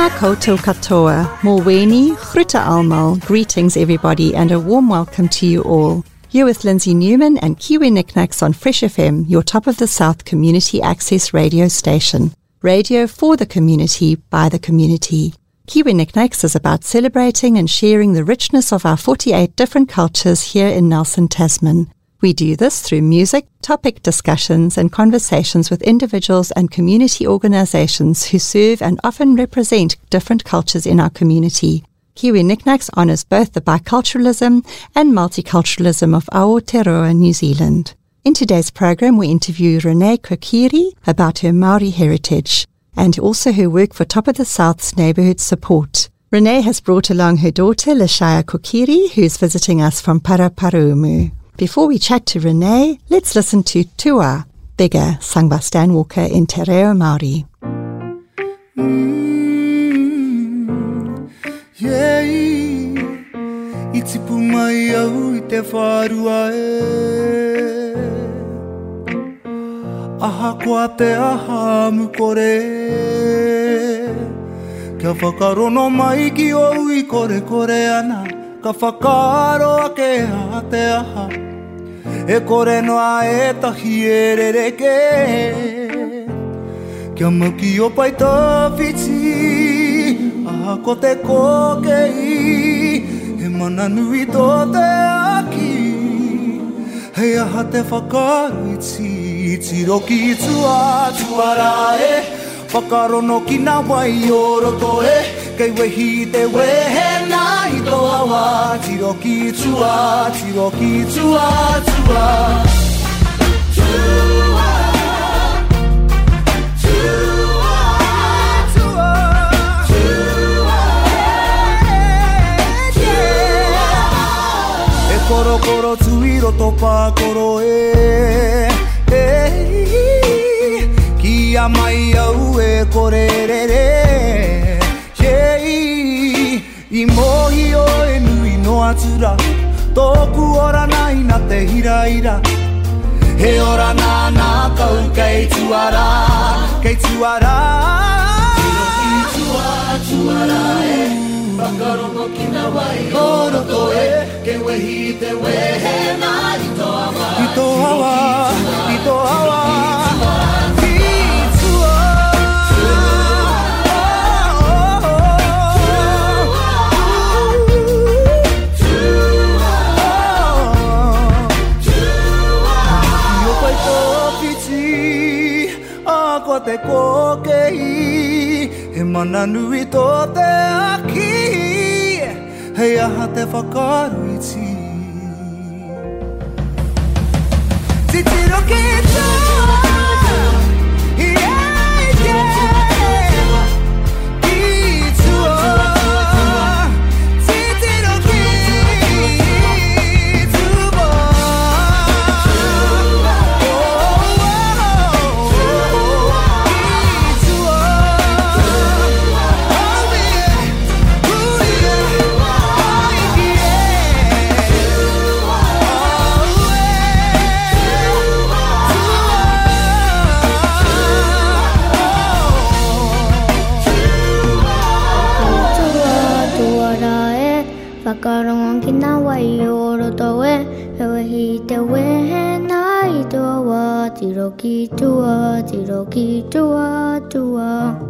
Tēnā katoa, Chruta Almal, greetings everybody and a warm welcome to you all. You're with Lindsay Newman and Kiwi NikNaks on Fresh FM, your top of the South community access radio station. Radio for the community, by the community. Kiwi NikNaks is about celebrating and sharing the richness of our 48 different cultures here in Nelson, Tasman. We do this through music, topic discussions, and conversations with individuals and community organizations who serve and often represent different cultures in our community. Kiwi NikNaks honours both the biculturalism and multiculturalism of Aotearoa, New Zealand. In today's program, we interview Renee Kokiri about her Maori heritage and also her work for Top of the South's neighbourhood support. Renee has brought along her daughter, Lashaya Kokiri, who's visiting us from Paraparaumu. Before we chat to Renee, let's listen to Tua, Bigger, sung by Stan Walker in Te Reo Māori. Mm, yeah, i tipu mai au i te whārua e. Aha koa te aha mukore Kia whakarono mai ki o i kore kore ana Ka whakaro ake a te aha E kore noa e tahi e rereke. Kia mauki o pai tā whiti Aha ko te kokei. He mana nui tō te aki Hei aha te whakaru ti Tiro ki tua tuara e Whakarono ki nā wai o roto e Kei wehi te wehe i tō awa Tiro ki tua, tiro ki tua, tua. Tua E koro koro tui roto koro e. E Ki a mai au e I mohi o e nui no atura Tōku ora nai na te hiraira. He ora nā nā kau kei tuara. Kei tuara. Kei roki tua tuara e. Whakarongo ki na wai o roto e. Ke wehi te wehe nā i tō awa. I tō awa, i tō awa. Te kokei. He mana nui tō te aki. Hei aha te whakaru i ti Titiro ki tua Tiro ki tua, tiro ki tua, tua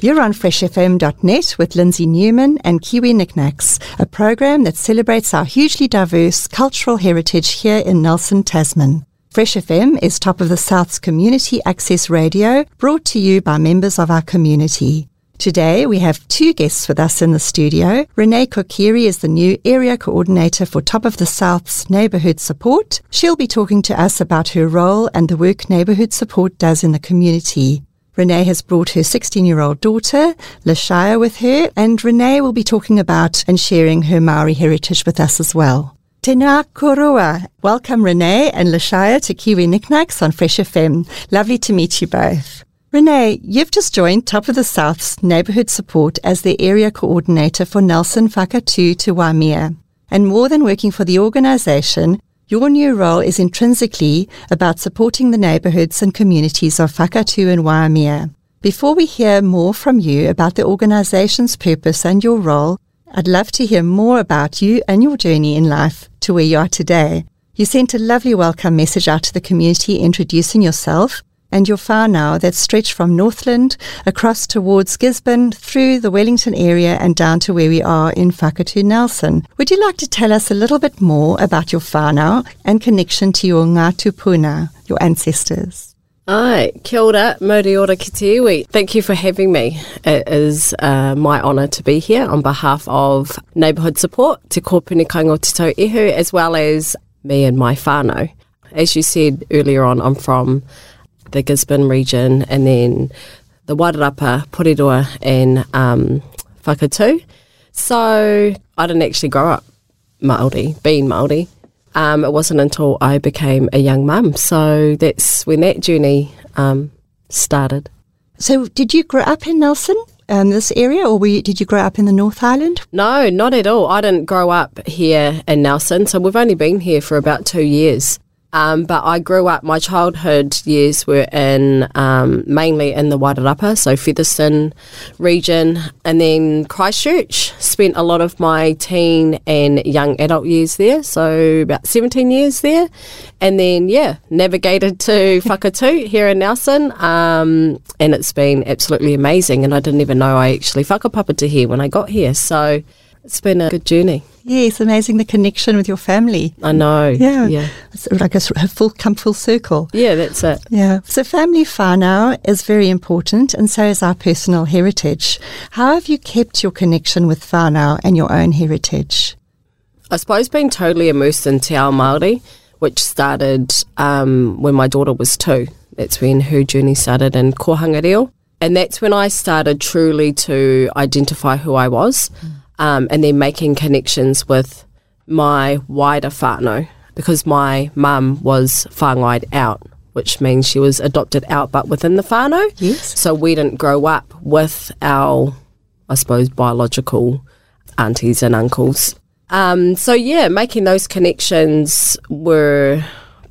You're on freshfm.net with Lindsay Newman and Kiwi NikNaks, a program that celebrates our hugely diverse cultural heritage here in Nelson, Tasman. Fresh FM is top of the South's community access radio brought to you by members of our community. Today, we have two guests with us in the studio. Renee Kokiri is the new Area Coordinator for Top of the South's Neighbourhood Support. She'll be talking to us about her role and the work Neighbourhood Support does in the community. Renee has brought her 16 year old daughter, Lashaya, with her, and Renee will be talking about and sharing her Maori heritage with us as well. Tēnā korua. Welcome, Renee and Lashaya, to Kiwi NikNaks on Fresh FM. Lovely to meet you both. Renee, you've just joined Top of the South's Neighbourhood Support as the area coordinator for Nelson Whakatū to Waimea. And more than working for the organisation, your new role is intrinsically about supporting the neighbourhoods and communities of Whakatū and Waimea. Before we hear more from you about the organisation's purpose and your role, I'd love to hear more about you and your journey in life to where you are today. You sent a lovely welcome message out to the community introducing yourself and your whānau that stretch from Northland across towards Gisborne, through the Wellington area and down to where we are in Whakatū Nelson. Would you like to tell us a little bit more about your whānau and connection to your ngā tūpuna, your ancestors? Hi, kia ora, Mauri ora ki te iwi. Thank you for having me. It is uh, my honour to be here on behalf of Neighbourhood Support, Te Kōpuni Kaingo Te Tau Ihu, as well as me and my whānau. As you said earlier on, I'm from the Gisborne region, and then the Wairarapa, Porirua, and um, Whakatū. So I didn't actually grow up Māori, being Māori. Um, it wasn't until I became a young mum. So that's when that journey um, started. So, did you grow up in Nelson, um, this area, or you, did you grow up in the North Island? No, not at all. I didn't grow up here in Nelson. So we've only been here for about two years. Um, but I grew up, my childhood years were in um, mainly in the Wairarapa, so Featherston region, and then Christchurch. Spent a lot of my teen and young adult years there, so about 17 years there. And then, yeah, navigated to Whakatū here in Nelson, um, and it's been absolutely amazing. And I didn't even know I actually whakapapa to here when I got here, so it's been a good journey. Yes, amazing the connection with your family. I know. Yeah. Yeah. It's like a, a full come full circle. Yeah, that's it. Yeah. So family whānau is very important and so is our personal heritage. How have you kept your connection with whānau and your own heritage? I suppose being totally immersed in Te Ao Māori, which started um, when my daughter was two. That's when her journey started in Kohanga Reo. And that's when I started truly to identify who I was. Mm um, and then making connections with my wider whānau because my mum was whāngai out, which means she was adopted out but within the whānau. Yes. So we didn't grow up with our, I suppose, biological aunties and uncles. Um, so yeah, making those connections were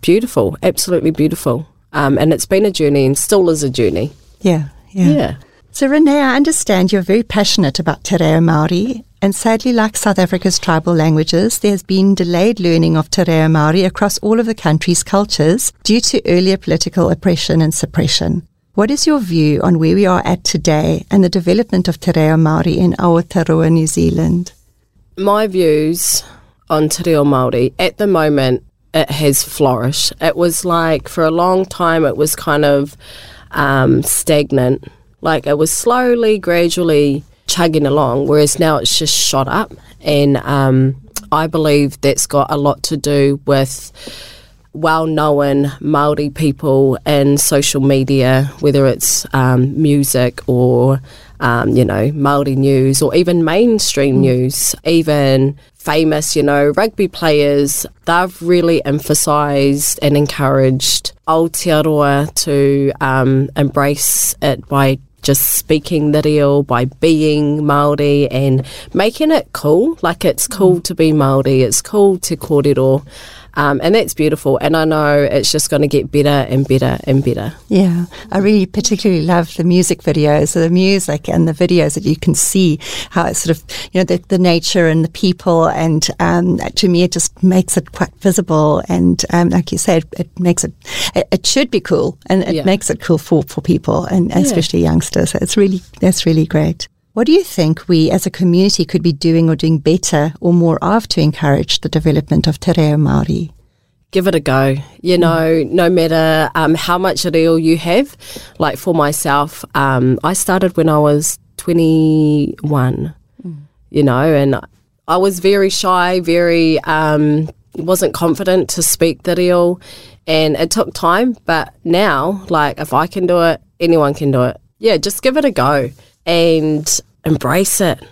beautiful, absolutely beautiful. Um, and it's been a journey and still is a journey. Yeah, yeah. Yeah. So Renee, I understand you're very passionate about Te Reo Māori and sadly, like South Africa's tribal languages, there has been delayed learning of Te Reo Māori across all of the country's cultures due to earlier political oppression and suppression. What is your view on where we are at today and the development of Te Reo Māori in Aotearoa, New Zealand? My views on Te Reo Māori at the moment, it has flourished. It was like for a long time, it was kind of um, stagnant. Like it was slowly, gradually chugging along, whereas now it's just shot up. And um, I believe that's got a lot to do with well-known Maori people in social media, whether it's um, music or um, you know Maori news or even mainstream mm. news, even famous you know rugby players. They've really emphasised and encouraged Aotearoa to um, embrace it by just speaking the reo by being Maori and making it cool. Like it's cool mm. to be Maori, it's cool to kōrero. Um, and that's beautiful. And I know it's just going to get better and better and better. Yeah, I really particularly love the music videos, the music and the videos that you can see how it's sort of, you know, the, the nature and the people. And um, to me, it just makes it quite visible. And um, like you said, it, makes it, it, it, should be cool and it yeah. makes it cool for, for people and yeah. especially youngsters. So it's really, that's really great. What do you think we as a community could be doing or doing better or more of to encourage the development of Te Reo Māori? Give it a go. You know, no matter um, how much reo you have. Like for myself, um, I started when I was 21, you know, and I was very shy, very, um, wasn't confident to speak the reo, and it took time. But now, like, if I can do it, anyone can do it. Yeah, just give it a go and embrace it.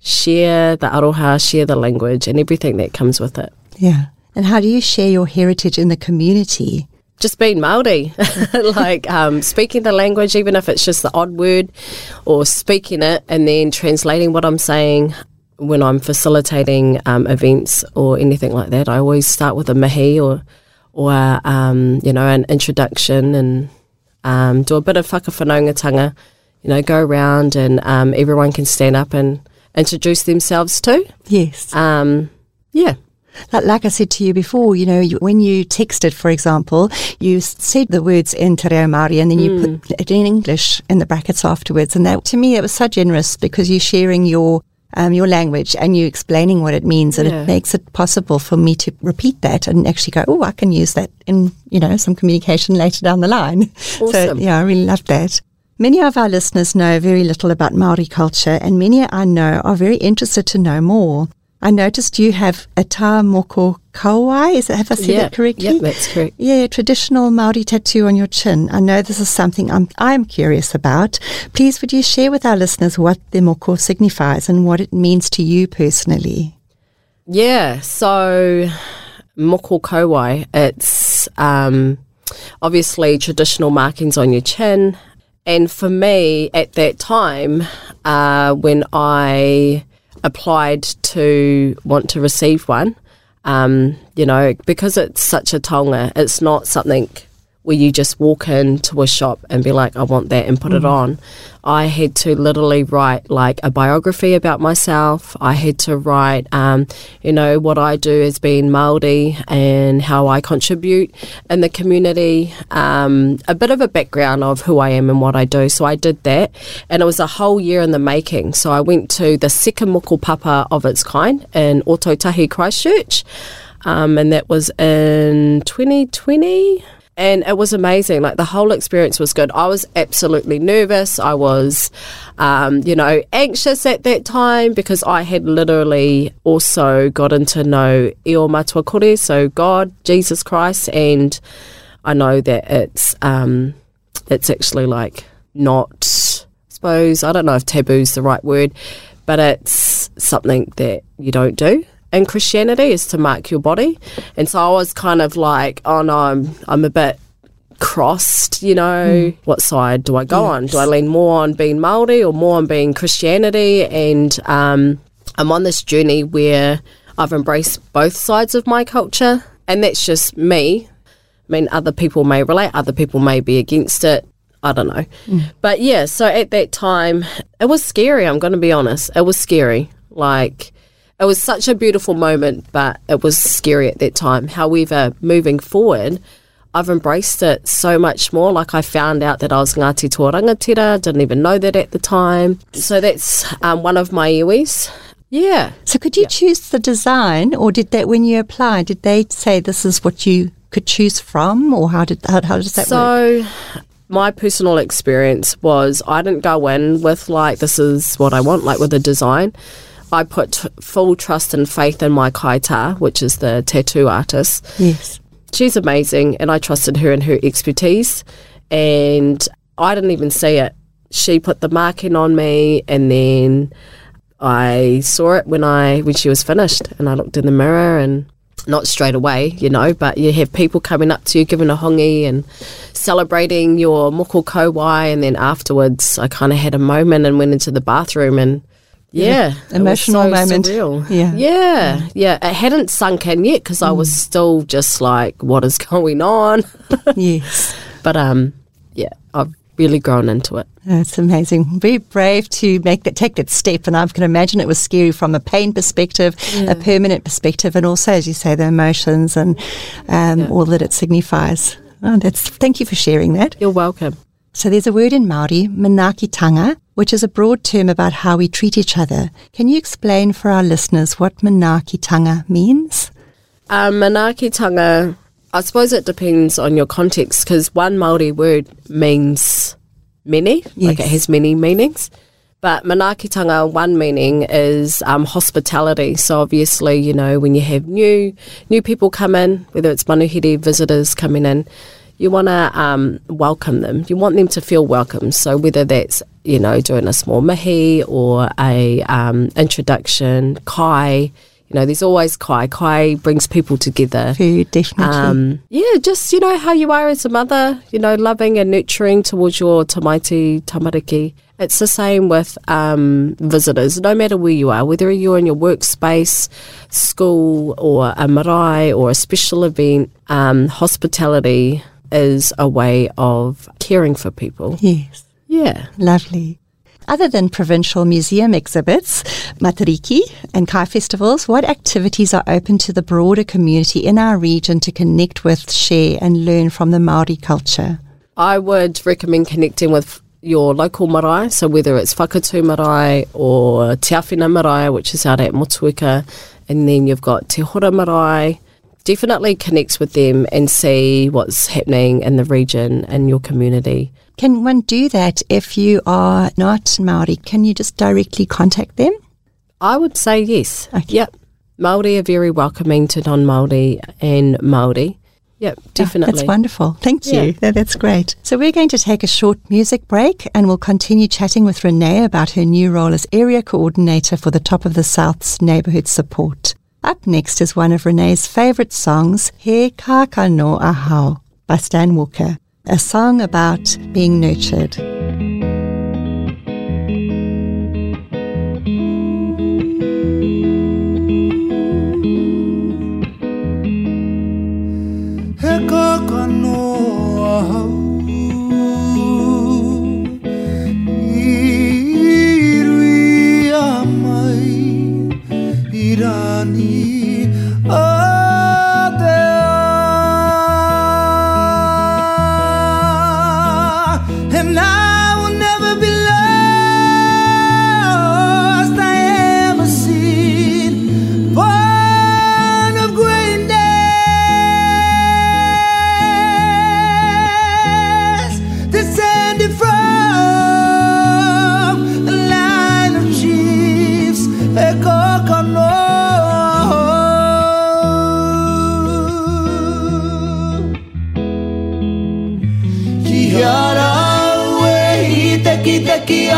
Share the aroha, share the language, and everything that comes with it. Yeah. And how do you share your heritage in the community? just being Maori, like um, speaking the language, even if it's just the odd word, or speaking it and then translating what I'm saying when I'm facilitating um, events or anything like that. I always start with a mihi or or um, you know an introduction and um, do a bit of whakawhanaungatanga. You know, go around and um, everyone can stand up and introduce themselves to. Yes. Um, yeah. Like, like I said to you before, you know, you, when you texted, for example, you said the words in Te Reo Māori and then you put it in English in the brackets afterwards. And that, to me, it was so generous because you're sharing your um, your language and you explaining what it means, and Yeah. it makes it possible for me to repeat that and actually go, oh, I can use that in you know some communication later down the line. So Awesome. yeah, I really loved that. Many of our listeners know very little about Maori culture, and many I know are very interested to know more. I noticed you have a tā moko kauai. Is that, have I said yeah. that correctly? Yep, that's correct. Yeah, traditional Maori tattoo on your chin. I know this is something I'm I'm curious about. Please, would you share with our listeners what the moko signifies and what it means to you personally? Yeah, so moko kauai, it's um, obviously traditional markings on your chin. And for me, at that time, uh, when I applied to want to receive one, um, you know, because it's such a taonga, it's not something where you just walk into a shop and be like, I want that and put it on. I had to literally write like a biography about myself. I had to write, um, you know, what I do as being Māori and how I contribute in the community, um, a bit of a background of who I am and what I do. So I did that, and it was a whole year in the making. So I went to the second moko papa of its kind in Ōtautahi, Christchurch, um, and that was in 2020 and it was amazing. Like the whole experience was good. I was absolutely nervous. I was, um, you know, anxious at that time because I had literally also gotten to know Io Matua Kore, so God, Jesus Christ, and I know that it's um, it's actually like not. I suppose I don't know if taboo's the right word, but it's something that you don't do in Christianity is to mark your body. And so I was kind of like, oh no, I'm, I'm a bit crossed, you know. What side do I go on? Do I lean more on being Māori or more on being Christianity? And um, I'm on this journey where I've embraced both sides of my culture. And that's just me. I mean, other people may relate, other people may be against it. I don't know. But yeah, so at that time, it was scary, I'm going to be honest. It was scary. Like, it was such a beautiful moment, but it was scary at that time. However, moving forward, I've embraced it so much more. Like, I found out that I was Ngāti Toa Rangatira, didn't even know that at the time. So that's um, one of my iwis. Yeah. So, could you choose the design, or did that when you applied? Did they say this is what you could choose from, or how did how, how does that work? So, my personal experience was I didn't go in with like this is what I want, like with a design. I put full trust and faith in my kaita, which is the tattoo artist. Yes. She's amazing, and I trusted her and her expertise. And I didn't even see it. She put the marking on me, and then I saw it when I when she was finished, and I looked in the mirror and not straight away, you know, but you have people coming up to you, giving a hongi and celebrating your moko kauai, and then afterwards, I kind of had a moment and went into the bathroom and. Yeah, it Emotional so moment. surreal. Yeah. yeah, yeah. It hadn't sunk in yet because I was still just like, "What is going on?" yes. but um, yeah, I've really grown into it. That's amazing. Be brave to make that take that step, and I can imagine it was scary from a pain perspective, a permanent perspective, and also, as you say, the emotions and um, all that it signifies. Oh, that's thank you for sharing that. You're welcome. So there's a word in Maori, manaakitanga, which is a broad term about how we treat each other. Can you explain for our listeners what manaakitanga means? Um, manaakitanga, I suppose it depends on your context because one Maori word means many, like it has many meanings. But manaakitanga, one meaning is um, hospitality. So obviously, you know, when you have new new people come in, whether it's manuhiri visitors coming in, you want to um, welcome them. You want them to feel welcome. So whether that's you know doing a small mihi or a um, introduction, kai. You know, there's always kai. Kai brings people together. Food, definitely. Um, yeah, just, you know, how you are as a mother, you know, loving and nurturing towards your tamaiti, tamariki. It's the same with um, visitors, no matter where you are, whether you're in your workspace, school, or a marae or a special event, um, hospitality is a way of caring for people. yes. Yeah. Lovely. Other than provincial museum exhibits, Matariki, and Kai festivals, what activities are open to the broader community in our region to connect with, share, and learn from the Maori culture? I would recommend connecting with your local marae, so whether it's Whakatū marae or Te Awhina marae, which is out at Motueka, and then you've got Te Hora marae. Definitely connect with them and see what's happening in the region and your community. Can one do that if you are not Maori? Can you just directly contact them? I would say yes. Okay. Yep. Māori are very welcoming to non-Māori and Māori. Yep, ah, definitely. Oh, that's wonderful. Thank you. Yeah. That- That's great. So we're going to take a short music break and we'll continue chatting with Renee about her new role as area coordinator for the Top of the South's neighbourhood support. Up next is one of Renee's favourite songs, He Kākano Ahau by Stan Walker, a song about being nurtured.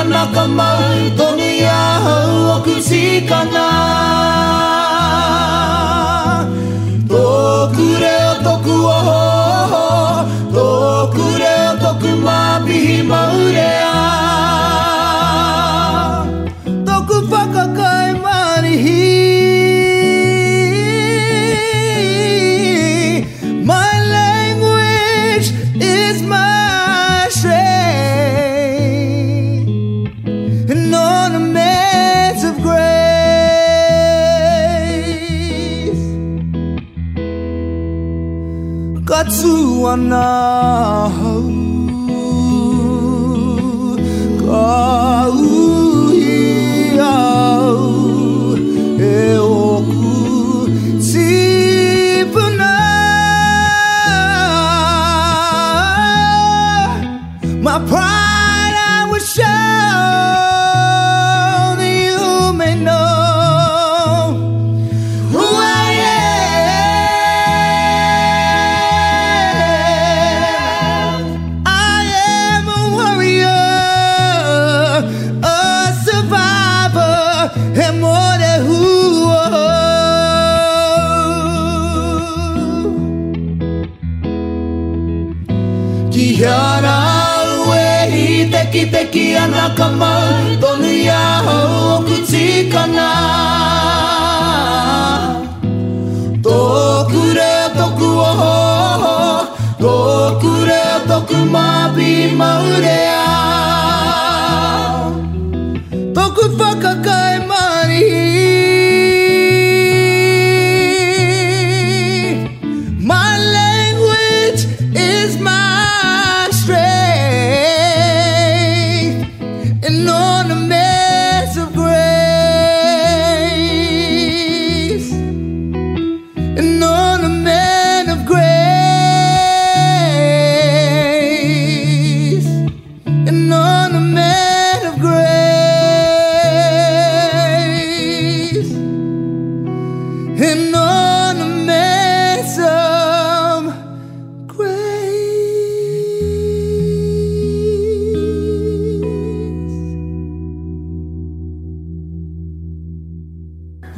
Teki ana mai Toni a hau o kusikana. Tōku reo toku oho Tōku reo toku mapihi maurea Katsuana Kauhiau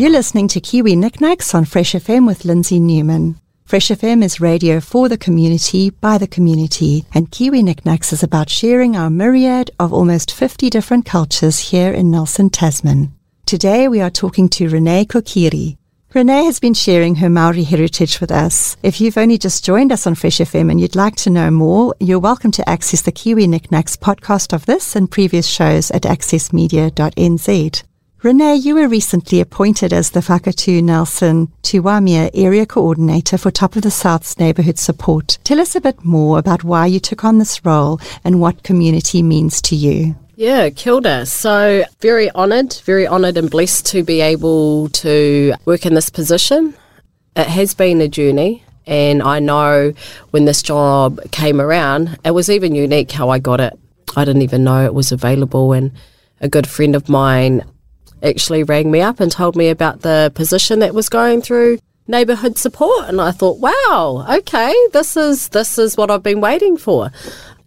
You're listening to Kiwi NikNaks on Fresh FM with Lindsay Newman. Fresh FM is radio for the community, by the community, and Kiwi NikNaks is about sharing our myriad of almost 50 different cultures here in Nelson, Tasman. Today we are talking to Renee Kokiri. Renee has been sharing her Maori heritage with us. If you've only just joined us on Fresh FM and you'd like to know more, you're welcome to access the Kiwi NikNaks podcast of this and previous shows at accessmedia.nz. Renee, you were recently appointed as the Whakatū Nelson Tuamia Area Coordinator for Top of the South's Neighbourhood Support. Tell us a bit more about why you took on this role and what community means to you. Yeah, Kilda. So, very honoured, very honoured and blessed to be able to work in this position. It has been a journey, and I know when this job came around, it was even unique how I got it. I didn't even know it was available, and a good friend of mine actually rang me up and told me about the position that was going through neighbourhood support and I thought wow okay this is this is what I've been waiting for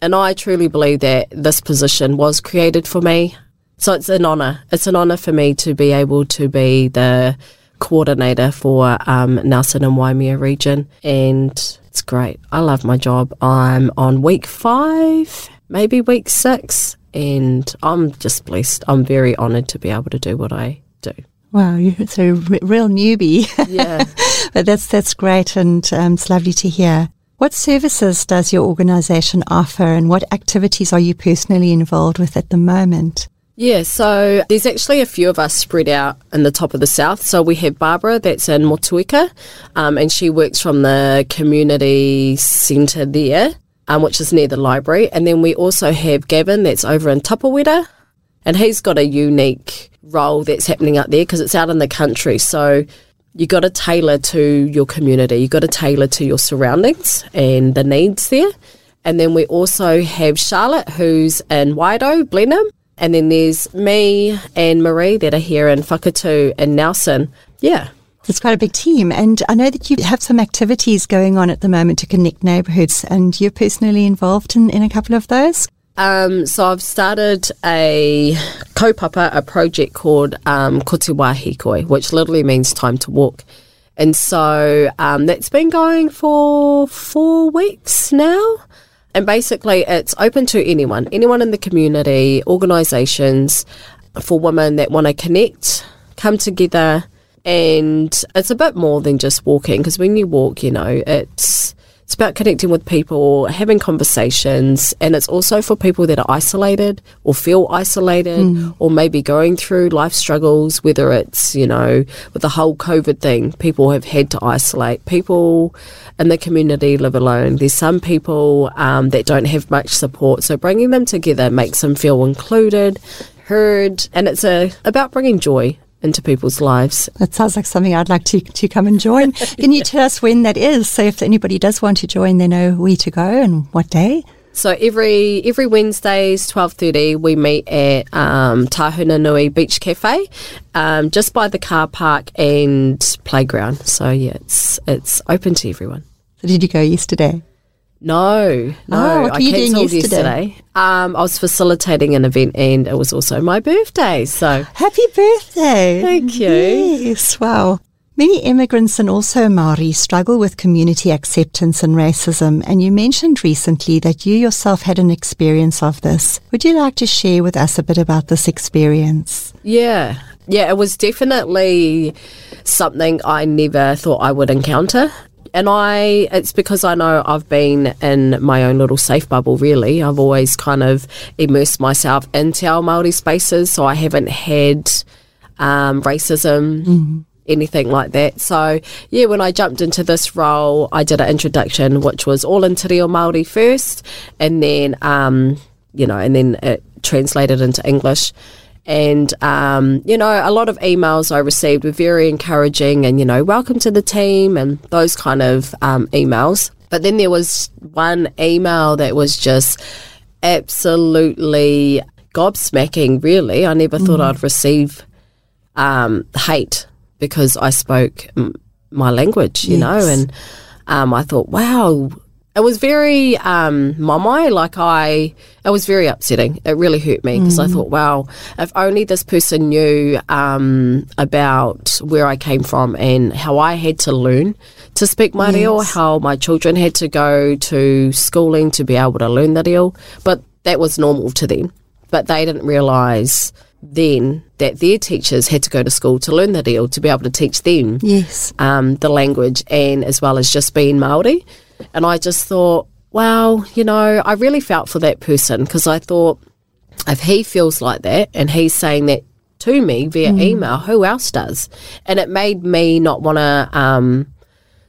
and I truly believe that this position was created for me. So it's an honour. It's an honour for me to be able to be the coordinator for um, Nelson and Waimea region. And it's great. I love my job. I'm on week five, maybe week six. And I'm just blessed. I'm very honoured to be able to do what I do. Wow, you're so r- real newbie. Yeah. but that's that's great, and um, it's lovely to hear. What services does your organisation offer and what activities are you personally involved with at the moment? Yeah, so there's actually a few of us spread out in the top of the south. So we have Barbara that's in Motueka, um, and she works from the community centre there, um, which is near the library. And then we also have Gavin that's over in Tapawera, and he's got a unique role that's happening up there because it's out in the country. So you got to tailor to your community. You got to tailor to your surroundings and the needs there. And then we also have Charlotte, who's in Waido, Blenheim. And then there's me and Marie that are here in Whakatū and Nelson. Yeah. It's quite a big team. And I know that you have some activities going on at the moment to connect neighbourhoods, and you're personally involved in, in a couple of those. Um, so I've started a kaupapa, a project called um, Kotiwahikoi, which literally means time to walk. And so um, that's been going for four weeks now. And basically, it's open to anyone, anyone in the community, organisations, for women that want to connect, come together. And it's a bit more than just walking, because when you walk, you know, it's it's about connecting with people, having conversations, and it's also for people that are isolated or feel isolated mm. or maybe going through life struggles, whether it's, you know, with the whole COVID thing, people have had to isolate. People in the community live alone. There's some people um, that don't have much support. So bringing them together makes them feel included, heard, and it's a, about bringing joy into people's lives. That sounds like something I'd like to, to come and join. Can you tell us when that is? So if anybody does want to join, they know where to go and what day? So every every Wednesdays twelve thirty we meet at um, Tahuna Nui Beach Cafe, um, just by the car park and playground. So yeah, it's it's open to everyone. So did you go yesterday? No, no. Oh, I cancelled yesterday. yesterday. Um, I was facilitating an event and it was also my birthday. So happy birthday! Thank you. Yes, wow. Many immigrants and also Maori struggle with community acceptance and racism, and you mentioned recently that you yourself had an experience of this. Would you like to share with us a bit about this experience? Yeah, yeah, it was definitely something I never thought I would encounter and I it's because I know I've been in my own little safe bubble really. I've always kind of immersed myself into our Māori spaces, so I haven't had um, racism. Mm-hmm. Anything like that. So, yeah, when I jumped into this role, I did an introduction, which was all in Te Reo Māori first, and then, um, you know, and then it translated into English. And, um, you know, a lot of emails I received were very encouraging and, you know, welcome to the team and those kind of um, emails. But then there was one email that was just absolutely gobsmacking, really. I never mm. thought I'd receive um, hate because I spoke m- my language, you yes. know, and um, I thought, wow, it was very um. Like I, it was very upsetting. It really hurt me because I thought, wow, if only this person knew um, about where I came from and how I had to learn to speak reo, Yes. how my children had to go to schooling to be able to learn the reo. But that was normal to them. But they didn't realise then that their teachers had to go to school to learn the reo to be able to teach them Yes. um, the language and as well as just being Maori. And I just thought, wow, you know, I really felt for that person because I thought if he feels like that and he's saying that to me via email, who else does? And it made me not want to um,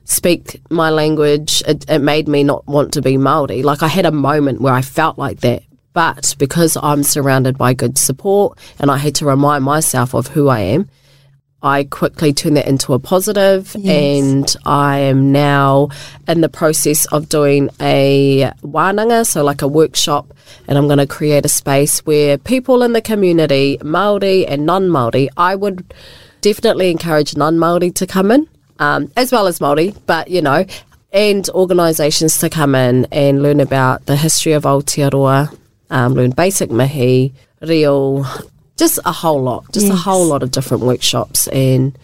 speak my language. It, it made me not want to be Maori. Like I had a moment where I felt like that. But because I'm surrounded by good support and I had to remind myself of who I am, I quickly turned that into a positive and I am now in the process of doing a wānanga, so like a workshop, and I'm going to create a space where people in the community, Māori and non-Māori, I would definitely encourage non-Māori to come in, um, as well as Māori, but you know, and organisations to come in and learn about the history of Aotearoa, um, learn basic mihi, real, just a whole lot, just a whole lot of different workshops, and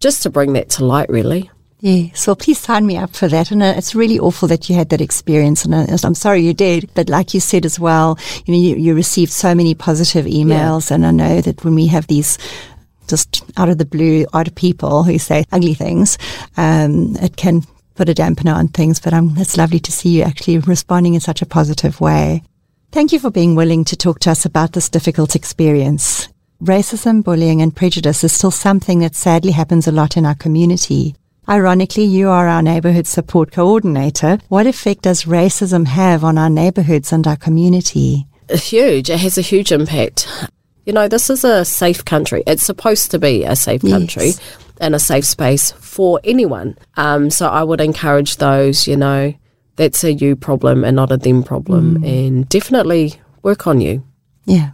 just to bring that to light, really. Yeah, so please sign me up for that. And uh, it's really awful that you had that experience. And uh, I'm sorry you did. But like you said as well, you know, you, you received so many positive emails. And I know that when we have these just out of the blue odd people who say ugly things, um, it can put a dampener on things. But um, it's lovely to see you actually responding in such a positive way. Thank you for being willing to talk to us about this difficult experience. Racism, bullying, and prejudice is still something that sadly happens a lot in our community. Ironically, you are our neighborhood support coordinator. What effect does racism have on our neighborhoods and our community? Huge. It has a huge impact. You know, this is a safe country. It's supposed to be a safe country Yes. and a safe space for anyone. Um, so I would encourage those, you know, that's a you problem and not a them problem, and definitely work on you. Yeah.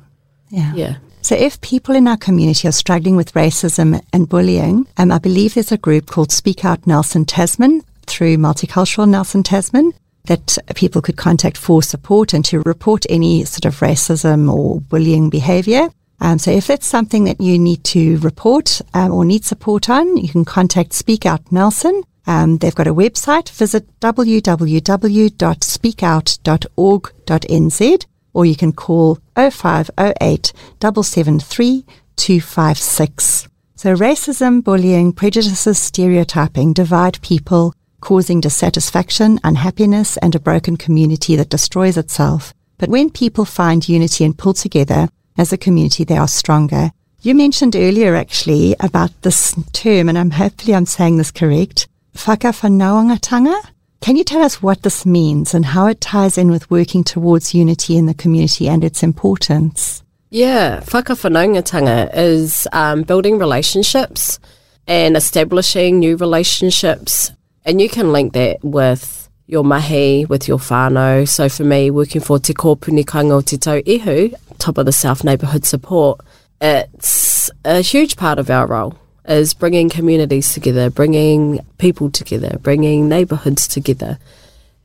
Yeah. Yeah. So, if people in our community are struggling with racism and bullying, um, I believe there's a group called Speak Out Nelson Tasman through Multicultural Nelson Tasman that people could contact for support and to report any sort of racism or bullying behavior. Um, so, if that's something that you need to report um, or need support on, you can contact Speak Out Nelson. Um, they've got a website. Visit www.speakout.org.nz or you can call 0508 773 256. So racism, bullying, prejudices, stereotyping divide people, causing dissatisfaction, unhappiness, and a broken community that destroys itself. But when people find unity and pull together as a community, they are stronger. You mentioned earlier actually about this term, and I'm hopefully I'm saying this correct. Whakawhanaungatanga? Can you tell us what this means and how it ties in with working towards unity in the community and its importance? Yeah, whakawhanaungatanga is um, building relationships and establishing new relationships. And you can link that with your mahi, with your whānau. So for me, working for Te Kōpunikanga o Te Tau Ihu, top of the South Neighbourhood Support, it's a huge part of our role is bringing communities together, bringing people together, bringing neighbourhoods together.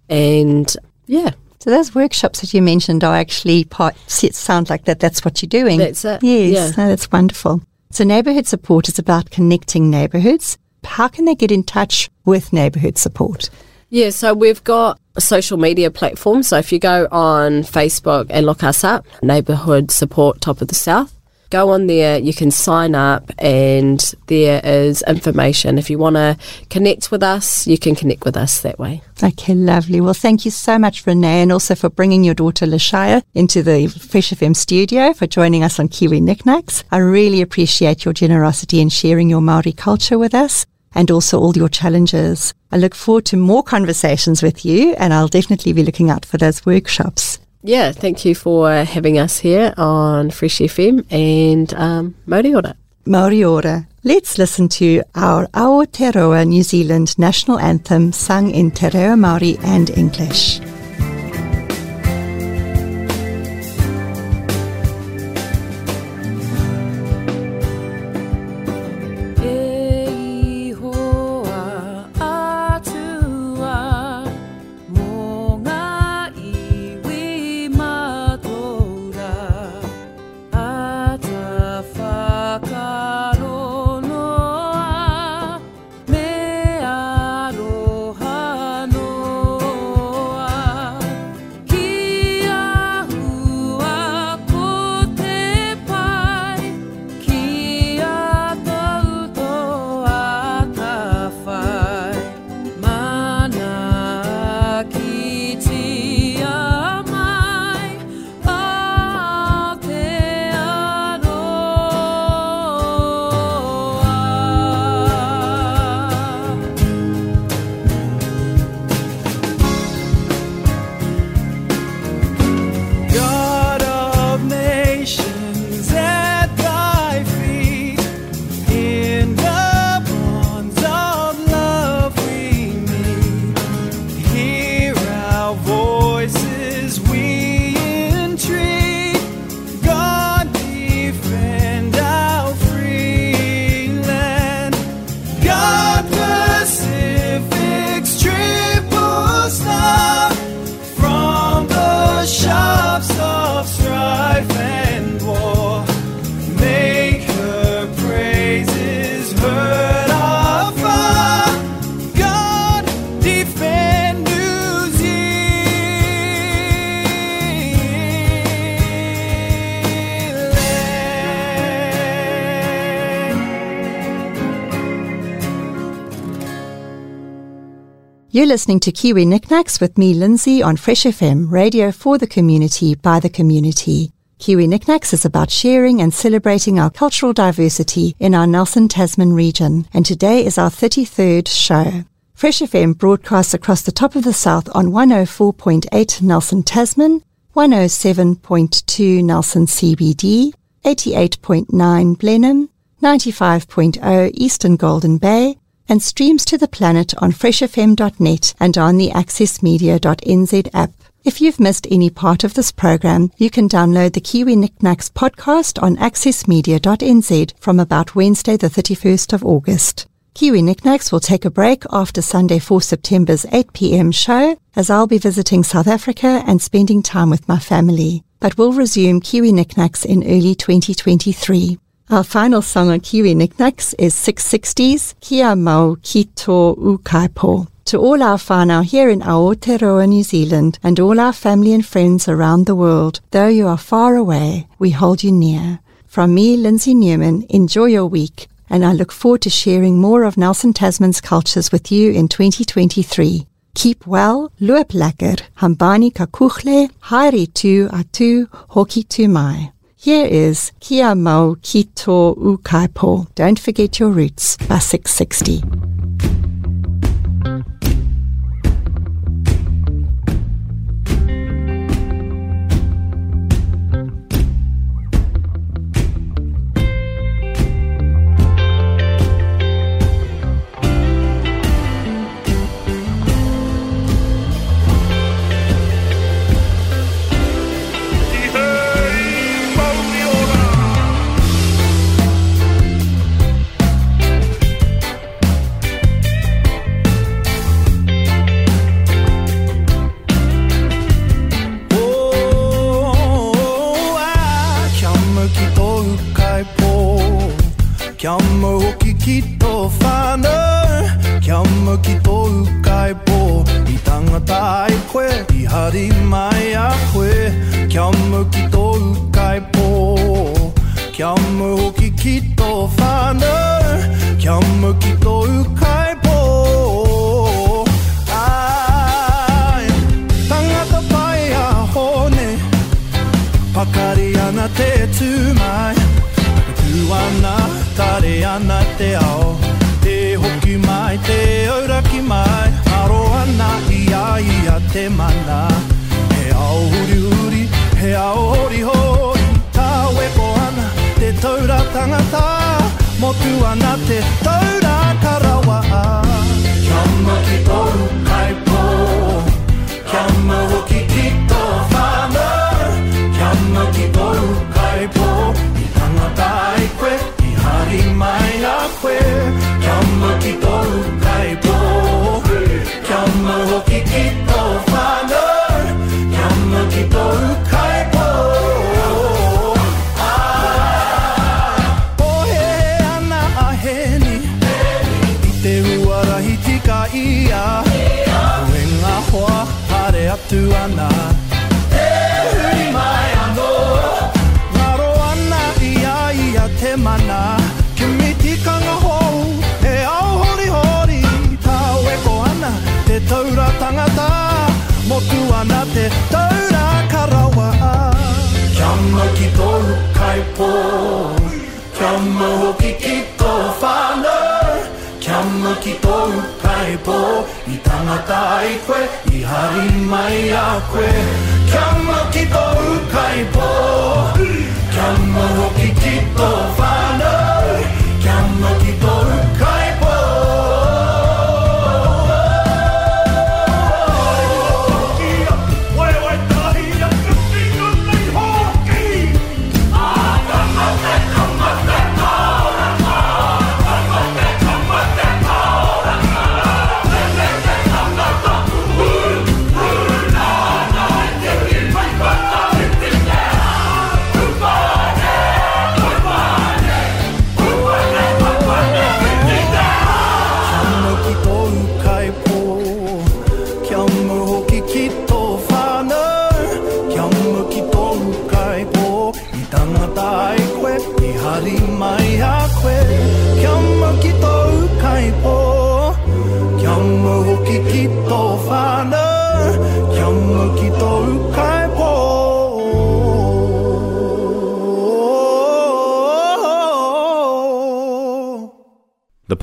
And yeah, So those workshops that you mentioned are actually part. It sounds like that. That's what you're doing. That's it, Yes, yeah. no, that's wonderful. So neighbourhood support is about connecting neighbourhoods. How can they get in touch with neighbourhood support? Yeah, so we've got a social media platform. So if you go on Facebook and look us up, Neighbourhood Support Top of the South, go on there, you can sign up, and there is information. If you want to connect with us, you can connect with us that way. Okay, lovely. Well, thank you so much, Renee, and also for bringing your daughter Lashaya into the Fresh FM studio for joining us on Kiwi NikNaks. I really appreciate your generosity in sharing your Maori culture with us and also all your challenges. I look forward to more conversations with you, and I'll definitely be looking out for those workshops. Yeah, thank you for having us here on Fresh FM and um, Mauri Ora. Maori Ora. Let's listen to our Aotearoa New Zealand national anthem sung in Te Reo Māori and English. You're listening to Kiwi NikNaks with me, Lindsay, on Fresh FM, radio for the community by the community. Kiwi NikNaks is about sharing and celebrating our cultural diversity in our Nelson Tasman region, and today is our 33rd show. Fresh FM broadcasts across the top of the south on 104.8 Nelson Tasman, 107.2 Nelson CBD, 88.9 Blenheim, 95.0 Eastern Golden Bay, and streams to the planet on freshfm.net and on the accessmedia.nz app. If you've missed any part of this program, you can download the Kiwi NikNaks podcast on accessmedia.nz from about Wednesday, the 31st of August. Kiwi NikNaks will take a break after Sunday 4 September's 8 p.m. show, as I'll be visiting South Africa and spending time with my family. But we'll resume Kiwi NikNaks in early 2023. Our final song on Kiwi NikNaks is Six60's Kia Mau Ki Tō Ūkaipō. To all our whānau here in Aotearoa, New Zealand, and all our family and friends around the world, though you are far away, we hold you near. From me, Lindsay Newman, enjoy your week, and I look forward to sharing more of Nelson Tasman's cultures with you in 2023. Keep well, loop lekker, hambani kakuchle, haere tu atu, hoki tu mai. Here is Kia Mau Ki Tō Ūkaipō. Don't forget your roots by Six60. Kia ma hoki ki tō whānau. Kia ma ki tō ukai pō. I tangata ai koe, i hari mai a koe. Kia ma ki tō ukai pō. Kia ma hoki ki tō whānau. Kia ma ki tō ukai pō. Ai, tangata pai a hone. Pakari ana te tūmai Tu ana, tare ana te ao. Te hoki mai, te auraki mai Aro ana ia ia te mana. He ao huri huri, he ao hori hori Tā weko ana, te taura tangata Motu ana te taura karawa i hari mai a koe Kia ma ki toru kai kai pō I tangata ai koe, i hari mai a koe Kia